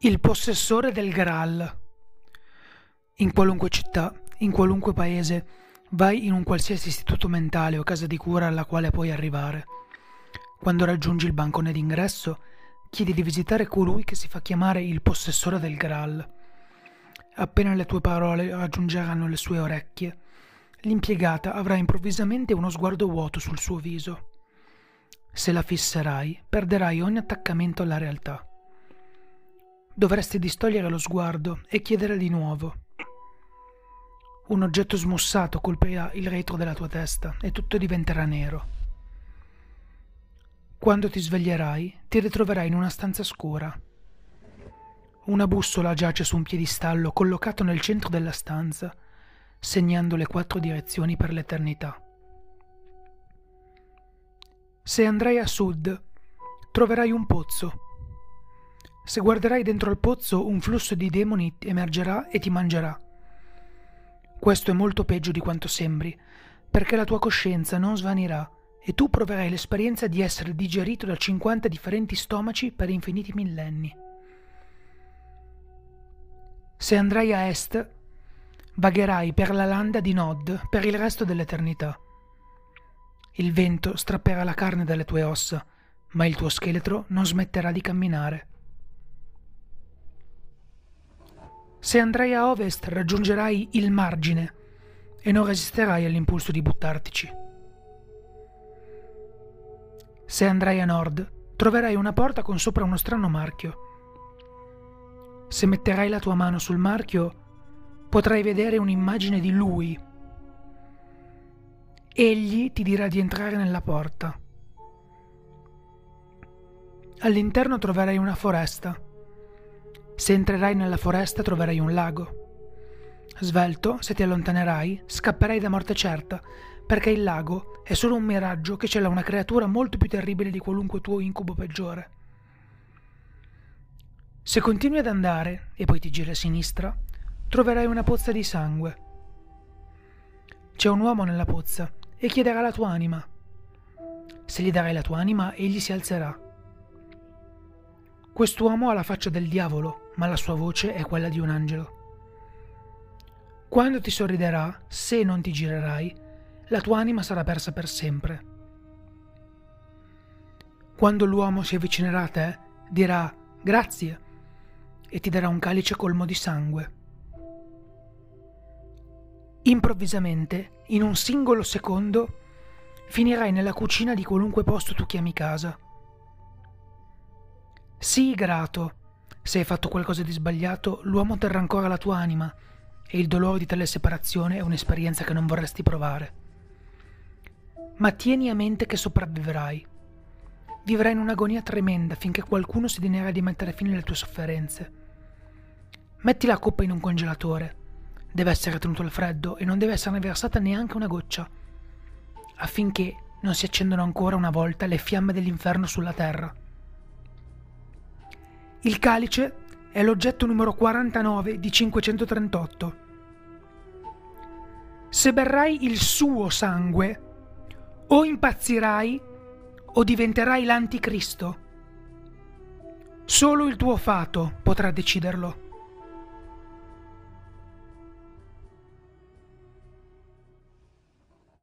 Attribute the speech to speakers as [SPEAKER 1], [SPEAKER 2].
[SPEAKER 1] Il possessore del Graal. In qualunque città, in qualunque paese, vai in un qualsiasi istituto mentale o casa di cura alla quale puoi arrivare. Quando raggiungi il bancone d'ingresso, chiedi di visitare colui che si fa chiamare il possessore del Graal. Appena le tue parole raggiungeranno le sue orecchie, l'impiegata avrà improvvisamente uno sguardo vuoto sul suo viso. Se la fisserai, perderai ogni attaccamento alla realtà. Dovresti distogliere lo sguardo e chiedere di nuovo. Un oggetto smussato colpirà il retro della tua testa e tutto diventerà nero. Quando ti sveglierai, ti ritroverai in una stanza scura. Una bussola giace su un piedistallo collocato nel centro della stanza, segnando le quattro direzioni per l'eternità. Se andrai a sud, troverai un pozzo se guarderai dentro al pozzo, un flusso di demoni emergerà e ti mangerà. Questo è molto peggio di quanto sembri, perché la tua coscienza non svanirà e tu proverai l'esperienza di essere digerito da 50 differenti stomaci per infiniti millenni. Se andrai a est, vagherai per la landa di Nod per il resto dell'eternità. Il vento strapperà la carne dalle tue ossa, ma il tuo scheletro non smetterà di camminare. Se andrai a ovest raggiungerai il margine e non resisterai all'impulso di buttartici. Se andrai a nord troverai una porta con sopra uno strano marchio. Se metterai la tua mano sul marchio potrai vedere un'immagine di lui. Egli ti dirà di entrare nella porta. All'interno troverai una foresta se entrerai nella foresta troverai un lago. Svelto, se ti allontanerai, scapperai da morte certa, perché il lago è solo un miraggio che cela una creatura molto più terribile di qualunque tuo incubo peggiore. Se continui ad andare e poi ti giri a sinistra, troverai una pozza di sangue. C'è un uomo nella pozza e chiederà la tua anima. Se gli darai la tua anima, egli si alzerà. Quest'uomo ha la faccia del diavolo ma la sua voce è quella di un angelo. Quando ti sorriderà, se non ti girerai, la tua anima sarà persa per sempre. Quando l'uomo si avvicinerà a te, dirà grazie e ti darà un calice colmo di sangue. Improvvisamente, in un singolo secondo, finirai nella cucina di qualunque posto tu chiami casa. Sii grato se hai fatto qualcosa di sbagliato, l'uomo terrà ancora la tua anima e il dolore di tale separazione è un'esperienza che non vorresti provare. Ma tieni a mente che sopravvivrai. Vivrai in un'agonia tremenda finché qualcuno si dignerà di mettere fine alle tue sofferenze. Metti la coppa in un congelatore. Deve essere tenuto al freddo e non deve esserne versata neanche una goccia, affinché non si accendano ancora una volta le fiamme dell'inferno sulla terra. Il calice è l'oggetto numero 49 di 538. Se berrai il suo sangue, o impazzirai o diventerai l'anticristo. Solo il tuo fato potrà deciderlo.